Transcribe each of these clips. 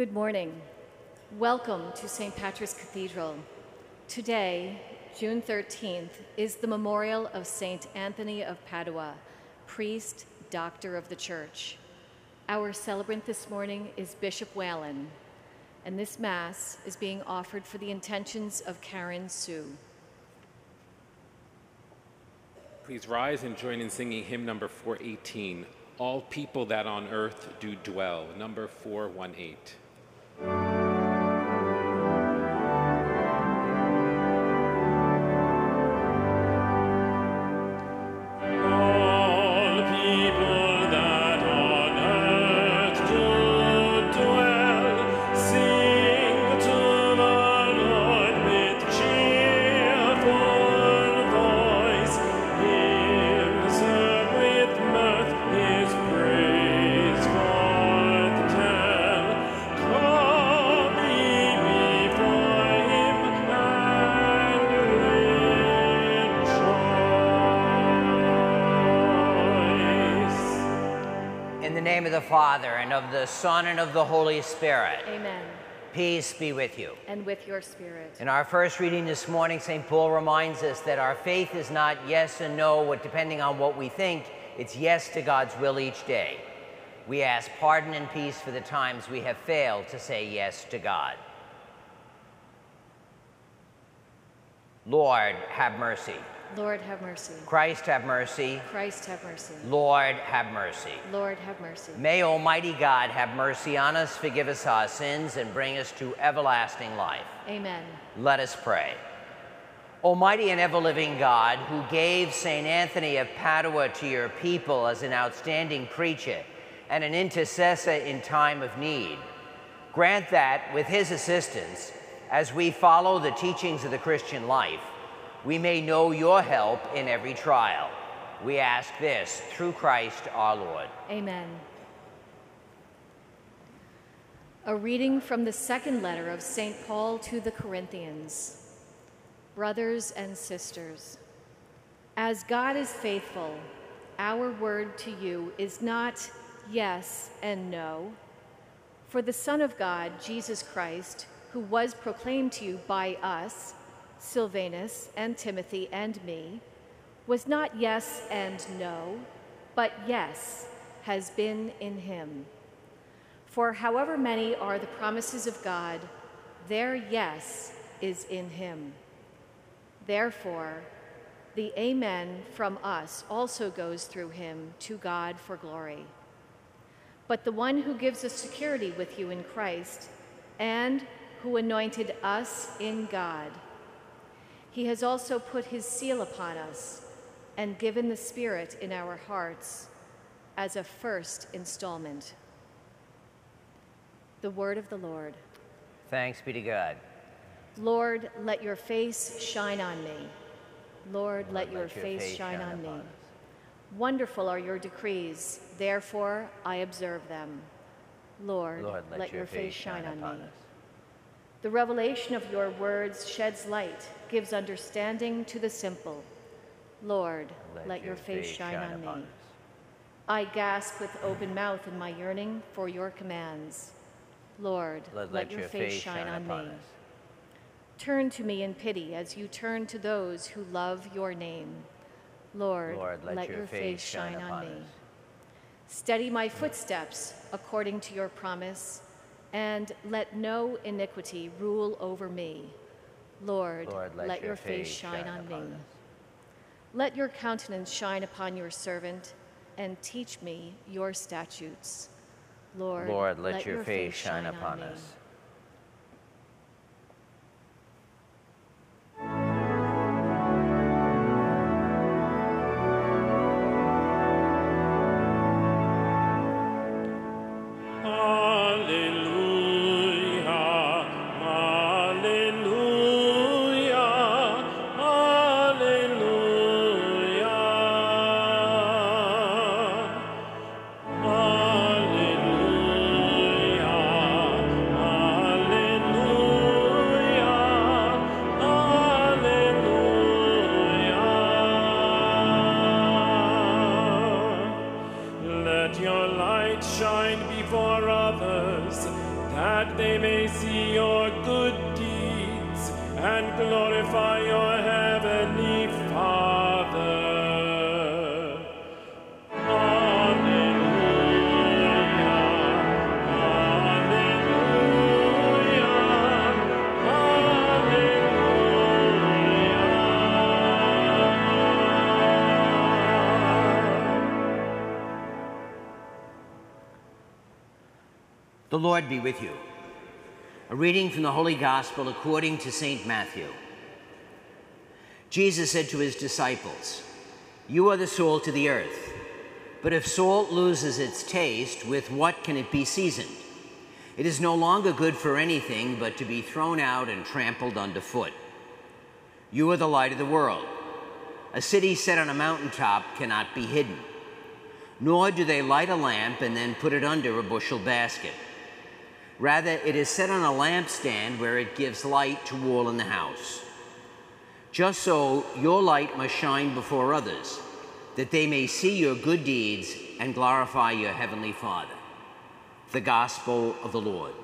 Good morning. Welcome to St. Patrick's Cathedral. Today, June 13th, is the memorial of St. Anthony of Padua, priest, doctor of the Church. Our celebrant this morning is Bishop Whalen, and this Mass is being offered for the intentions of Karen Sue. Please rise and join in singing hymn number 418, All People That on Earth Do Dwell, number 418. Of the Father, and of the Son, and of the Holy Spirit. Amen. Peace be with you. And with your spirit. In our first reading this morning, St. Paul reminds us that our faith is not yes and no, depending on what we think, it's yes to God's will each day. We ask pardon and peace for the times we have failed to say yes to God. Lord, have mercy. Lord, have mercy. Christ, have mercy. Christ, have mercy. Lord, have mercy. Lord, have mercy. May Almighty God have mercy on us, forgive us our sins, and bring us to everlasting life. Amen. Let us pray. Almighty and ever living God, who gave St. Anthony of Padua to your people as an outstanding preacher and an intercessor in time of need, grant that, with his assistance, as we follow the teachings of the Christian life, we may know your help in every trial. We ask this through Christ our Lord. Amen. A reading from the second letter of St. Paul to the Corinthians. Brothers and sisters, as God is faithful, our word to you is not yes and no. For the Son of God, Jesus Christ, who was proclaimed to you by us, Silvanus and Timothy and me, was not yes and no, but yes has been in him. For however many are the promises of God, their yes is in him. Therefore, the Amen from us also goes through him to God for glory. But the one who gives us security with you in Christ and who anointed us in God, he has also put his seal upon us and given the Spirit in our hearts as a first installment. The word of the Lord. Thanks be to God. Lord, let your face shine on me. Lord, let, Lord, your, face, shine, on me. Wonderful are your decrees, therefore I observe them. Lord, Lord, let, your, face shine, on me. us. The revelation of your words sheds light, gives understanding to the simple. Lord, let, your, face, shine, on me. us. I gasp with open mouth in my yearning for your commands. Lord, Lord, let, your, face shine, on me. us. Turn to me in pity as you turn to those who love your name. Lord, Lord, let, your, face shine, on me. us. Steady my footsteps according to your promise, and let no iniquity rule over me. Lord, Lord, let, your face shine, on me. us. Let your countenance shine upon your servant, and teach me your statutes. Lord, Lord, let, your, face shine upon me. us. Hallelujah, The Lord be with you. A reading from the Holy Gospel according to St. Matthew. Jesus said to his disciples, You are the salt of the earth. But if salt loses its taste, with what can it be seasoned? It is no longer good for anything but to be thrown out and trampled underfoot. You are the light of the world. A city set on a mountaintop cannot be hidden. Nor do they light a lamp and then put it under a bushel basket. Rather, it is set on a lampstand where it gives light to all in the house. Just so, your light must shine before others, that they may see your good deeds and glorify your heavenly Father. The Gospel of the Lord.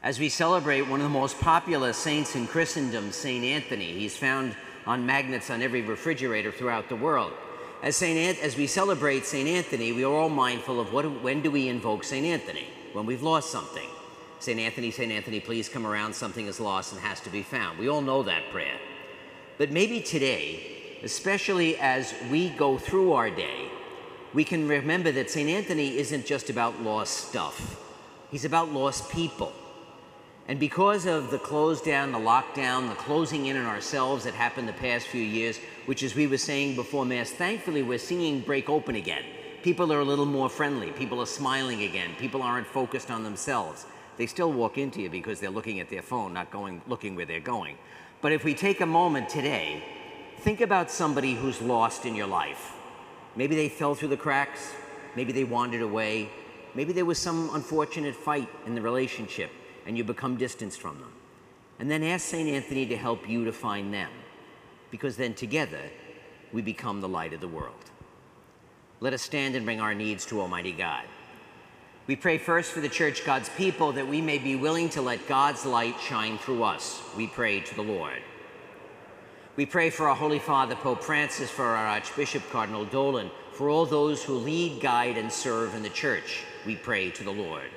As we celebrate one of the most popular saints in Christendom, St. Anthony, he's found on magnets on every refrigerator throughout the world. As, Saint as we celebrate St. Anthony, we are all mindful of what, when do we invoke St. Anthony? When we've lost something. St. Anthony, St. Anthony, please come around, something is lost and has to be found. We all know that prayer. But maybe today, especially as we go through our day, we can remember that St. Anthony isn't just about lost stuff, he's about lost people. And because of the close down, the lockdown, the closing in on ourselves that happened the past few years, which, as we were saying before Mass, thankfully we're seeing break open again. People are a little more friendly. People are smiling again. People aren't focused on themselves. They still walk into you because they're looking at their phone, not going looking where they're going. But if we take a moment today, think about somebody who's lost in your life. Maybe they fell through the cracks. Maybe they wandered away. Maybe there was some unfortunate fight in the relationship and you become distanced from them. And then ask St. Anthony to help you to find them, because then together we become the light of the world. Let us stand and bring our needs to Almighty God. We pray first for the church, God's people, that we may be willing to let God's light shine through us. We pray to the Lord. We pray for our Holy Father, Pope Francis, for our Archbishop, Cardinal Dolan, for all those who lead, guide, and serve in the church. We pray to the Lord.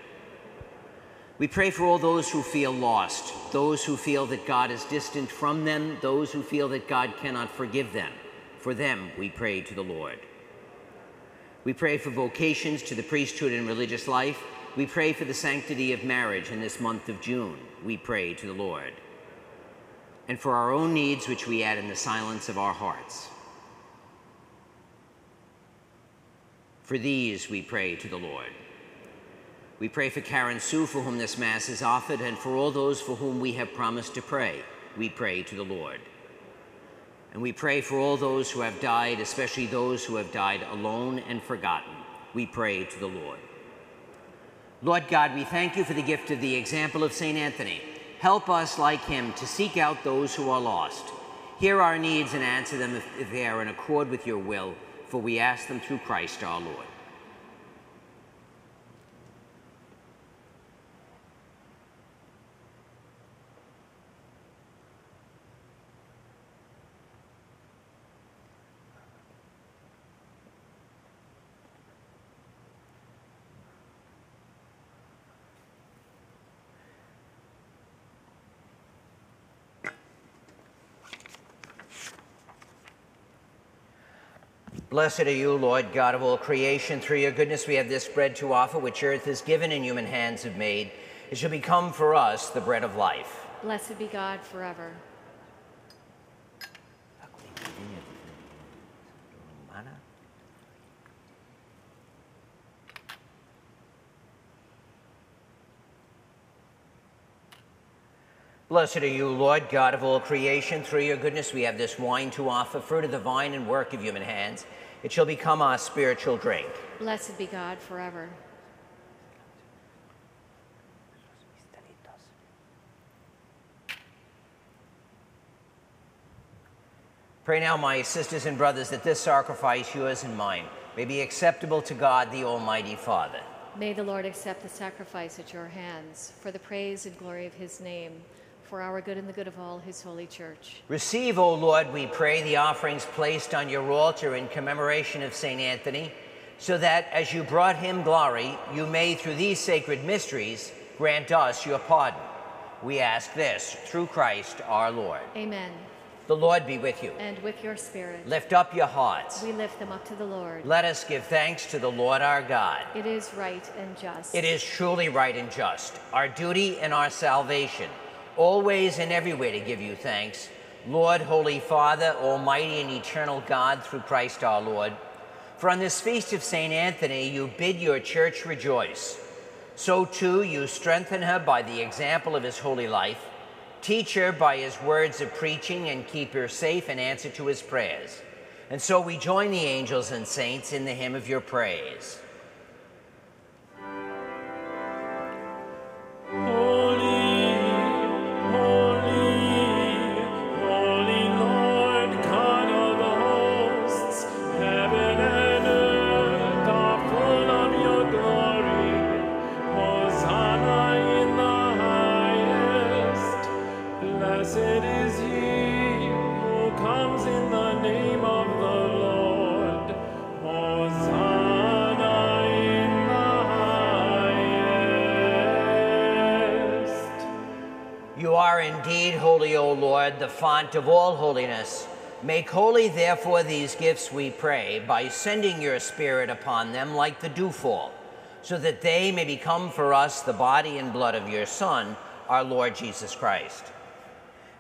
We pray for all those who feel lost, those who feel that God is distant from them, those who feel that God cannot forgive them. For them, we pray to the Lord. We pray for vocations to the priesthood and religious life. We pray for the sanctity of marriage in this month of June. We pray to the Lord. And for our own needs, which we add in the silence of our hearts. For these, we pray to the Lord. We pray for Karen Sue, for whom this Mass is offered, and for all those for whom we have promised to pray. We pray to the Lord. And we pray for all those who have died, especially those who have died alone and forgotten. We pray to the Lord. Lord God, we thank you for the gift of the example of St. Anthony. Help us, like him, to seek out those who are lost. Hear our needs and answer them if, if they are in accord with your will, for we ask them through Christ our Lord. Blessed are you, Lord God of all creation. Through your goodness, we have this bread to offer, which earth has given and human hands have made. It shall become for us the bread of life. Blessed be God forever. Blessed are you, Lord God of all creation. Through your goodness, we have this wine to offer, fruit of the vine and work of human hands. It shall become our spiritual drink. Blessed be God forever. Pray now, my sisters and brothers, that this sacrifice, yours and mine, may be acceptable to God, the Almighty Father. May the Lord accept the sacrifice at your hands for the praise and glory of his name, for our good and the good of all his holy church. Receive, O Lord, we pray, the offerings placed on your altar in commemoration of St. Anthony, so that as you brought him glory, you may, through these sacred mysteries, grant us your pardon. We ask this through Christ our Lord. Amen. The Lord be with you. And with your spirit, Lift up your hearts. we lift them up to the Lord. Let us give thanks to the Lord our God. It is right and just. It is truly right and just, our duty and our salvation, always and everywhere to give you thanks. Lord, Holy Father, Almighty and eternal God, through Christ our Lord. For on this feast of St. Anthony, you bid your church rejoice. So too, you strengthen her by the example of his holy life, teach her by his words of preaching, and keep her safe in answer to his prayers. And so we join the angels and saints in the hymn of your praise. You are indeed holy, O Lord, the font of all holiness. Make holy, therefore, these gifts, we pray, by sending your Spirit upon them like the dewfall, so that they may become for us the body and blood of your Son, our Lord Jesus Christ.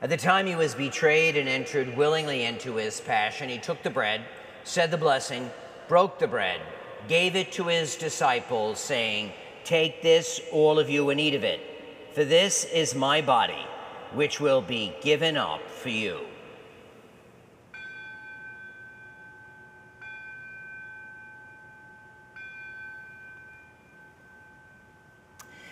At the time he was betrayed and entered willingly into his passion, he took the bread, said the blessing, broke the bread, gave it to his disciples, saying, Take this, all of you, and eat of it, for this is my body, which will be given up for you.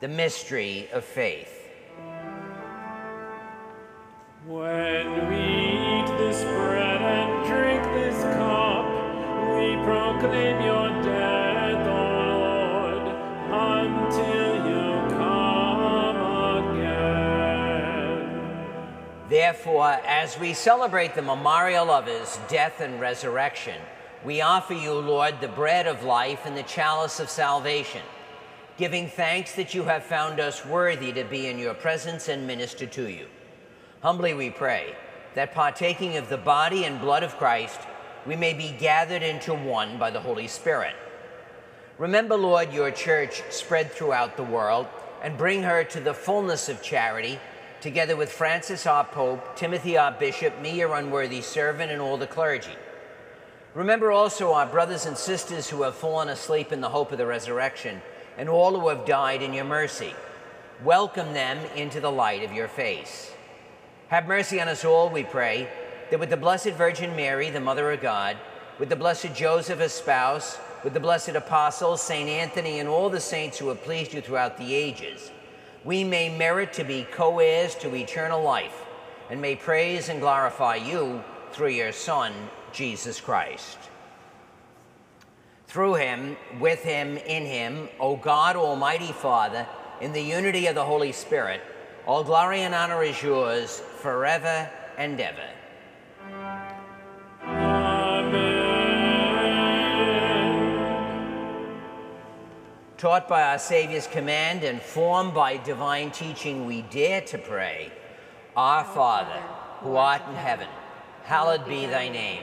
The mystery of faith. When we eat this bread and drink this cup, we proclaim your death, O Lord, until you come again. Therefore, as we celebrate the memorial of his death and resurrection, we offer you, Lord, the bread of life and the chalice of salvation, giving thanks that you have found us worthy to be in your presence and minister to you. Humbly we pray that partaking of the body and blood of Christ, we may be gathered into one by the Holy Spirit. Remember, Lord, your church spread throughout the world and bring her to the fullness of charity, together with Francis our Pope, Timothy our Bishop, me your unworthy servant, and all the clergy. Remember also our brothers and sisters who have fallen asleep in the hope of the resurrection, and all who have died in your mercy. Welcome them into the light of your face. Have mercy on us all, we pray, that with the Blessed Virgin Mary, the Mother of God, with the Blessed Joseph, his spouse, with the blessed apostles, St. Anthony, and all the saints who have pleased you throughout the ages, we may merit to be co heirs to eternal life, and may praise and glorify you through your Son, Jesus Christ. Through him, with him, in him, O God, Almighty Father, in the unity of the Holy Spirit, all glory and honor is yours forever and ever. Amen. Taught by our Savior's command and formed by divine teaching, we dare to pray, Our Father, who art in heaven, hallowed be thy name.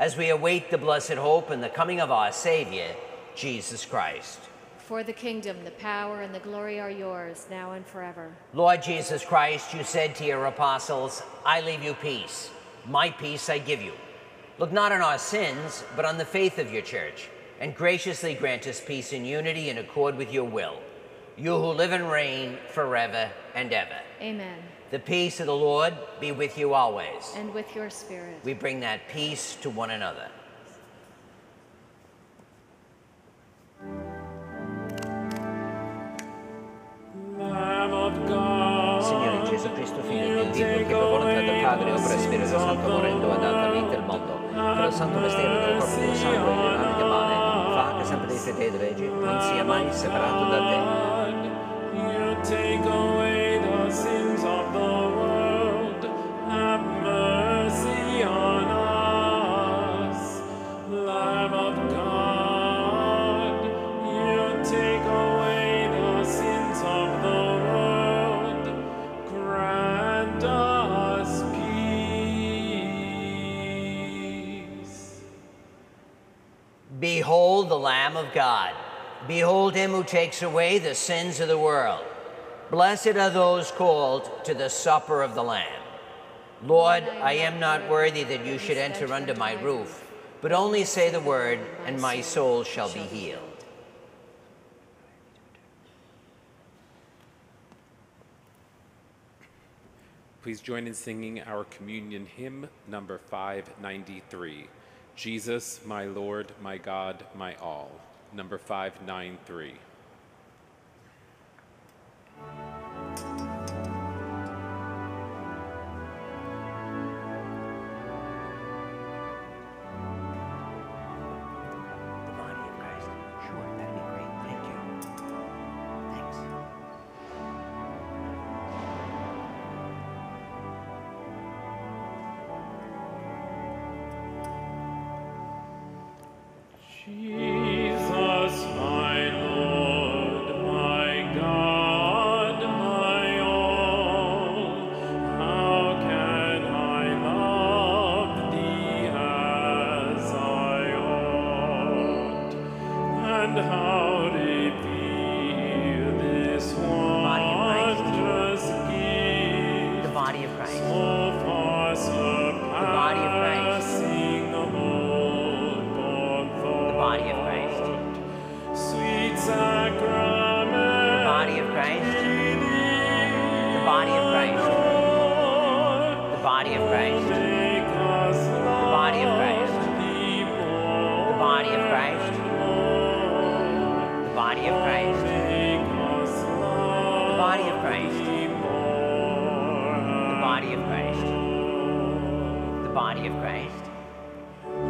as we await the blessed hope and the coming of our Savior, Jesus Christ. For the kingdom, the power, and the glory are yours, now and forever. Lord Jesus Christ, you said to your apostles, I leave you peace. My peace I give you. Look not on our sins, but on the faith of your church, and graciously grant us peace and unity in accord with your will. You who live and reign forever and ever. Amen. The peace of the Lord be with you always. And with your spirit. We bring that peace to one another. Lamb of God. Signore Gesù Cristo, Figlio di Dio, che per volontà del Padre opera Spirito Santo morendo ad alta vita il mondo, per il santo mistero del corpo del sangue e dell'anima chiamare, fa che sempre dei fedeli leggi non sia mai separato da te. Lamb of God. Behold him who takes away the sins of the world. Blessed are those called to the supper of the Lamb. Lord, I am not worthy that you should enter under my roof, but only say the word, and my soul shall be healed. Please join in singing our communion hymn number 593. Jesus, my Lord, my God, my all. Number 593. Body of Christ. The body of Christ. The body of Christ.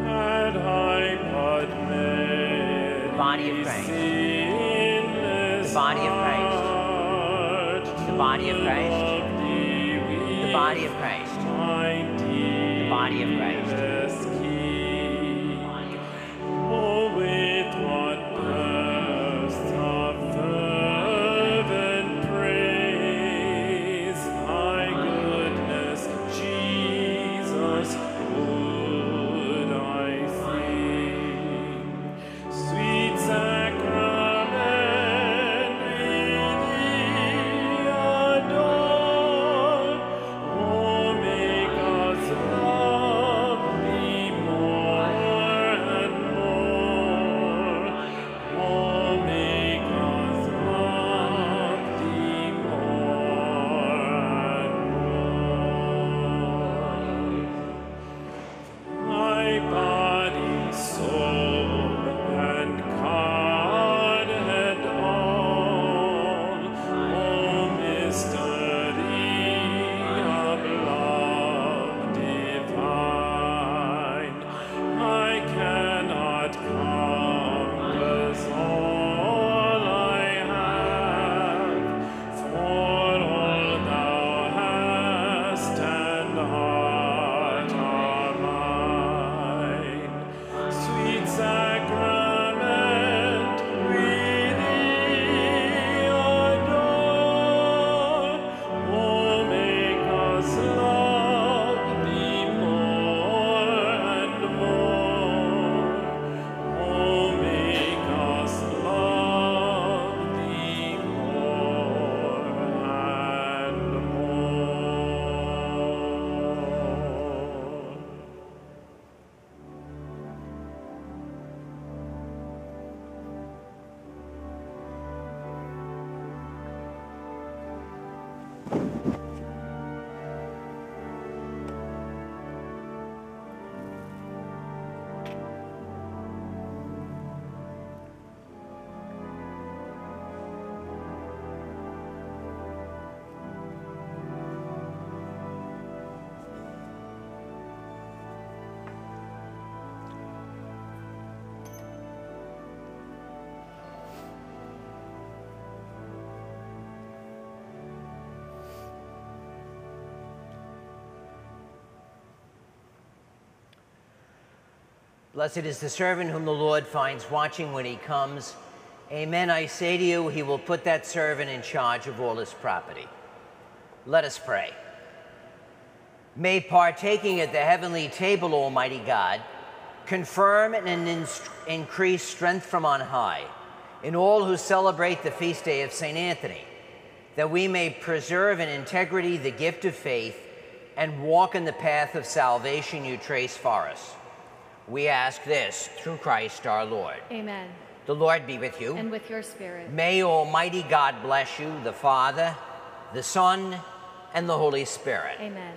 Had I but The body of Christ. The body of Christ. The body of Christ. The body of Christ. The body of Christ. Blessed is the servant whom the Lord finds watching when he comes. Amen, I say to you, he will put that servant in charge of all his property. Let us pray. May partaking at the heavenly table, Almighty God, confirm and increase strength from on high in all who celebrate the feast day of St. Anthony, that we may preserve in integrity the gift of faith and walk in the path of salvation you trace for us. We ask this through Christ our Lord. Amen. The Lord be with you. And with your spirit. May Almighty God bless you, the Father, the Son, and the Holy Spirit. Amen.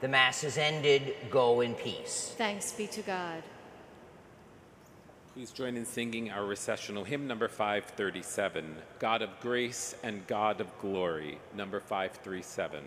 The Mass is ended. Go in peace. Thanks be to God. Please join in singing our recessional hymn number 537, God of Grace and God of Glory, number 537.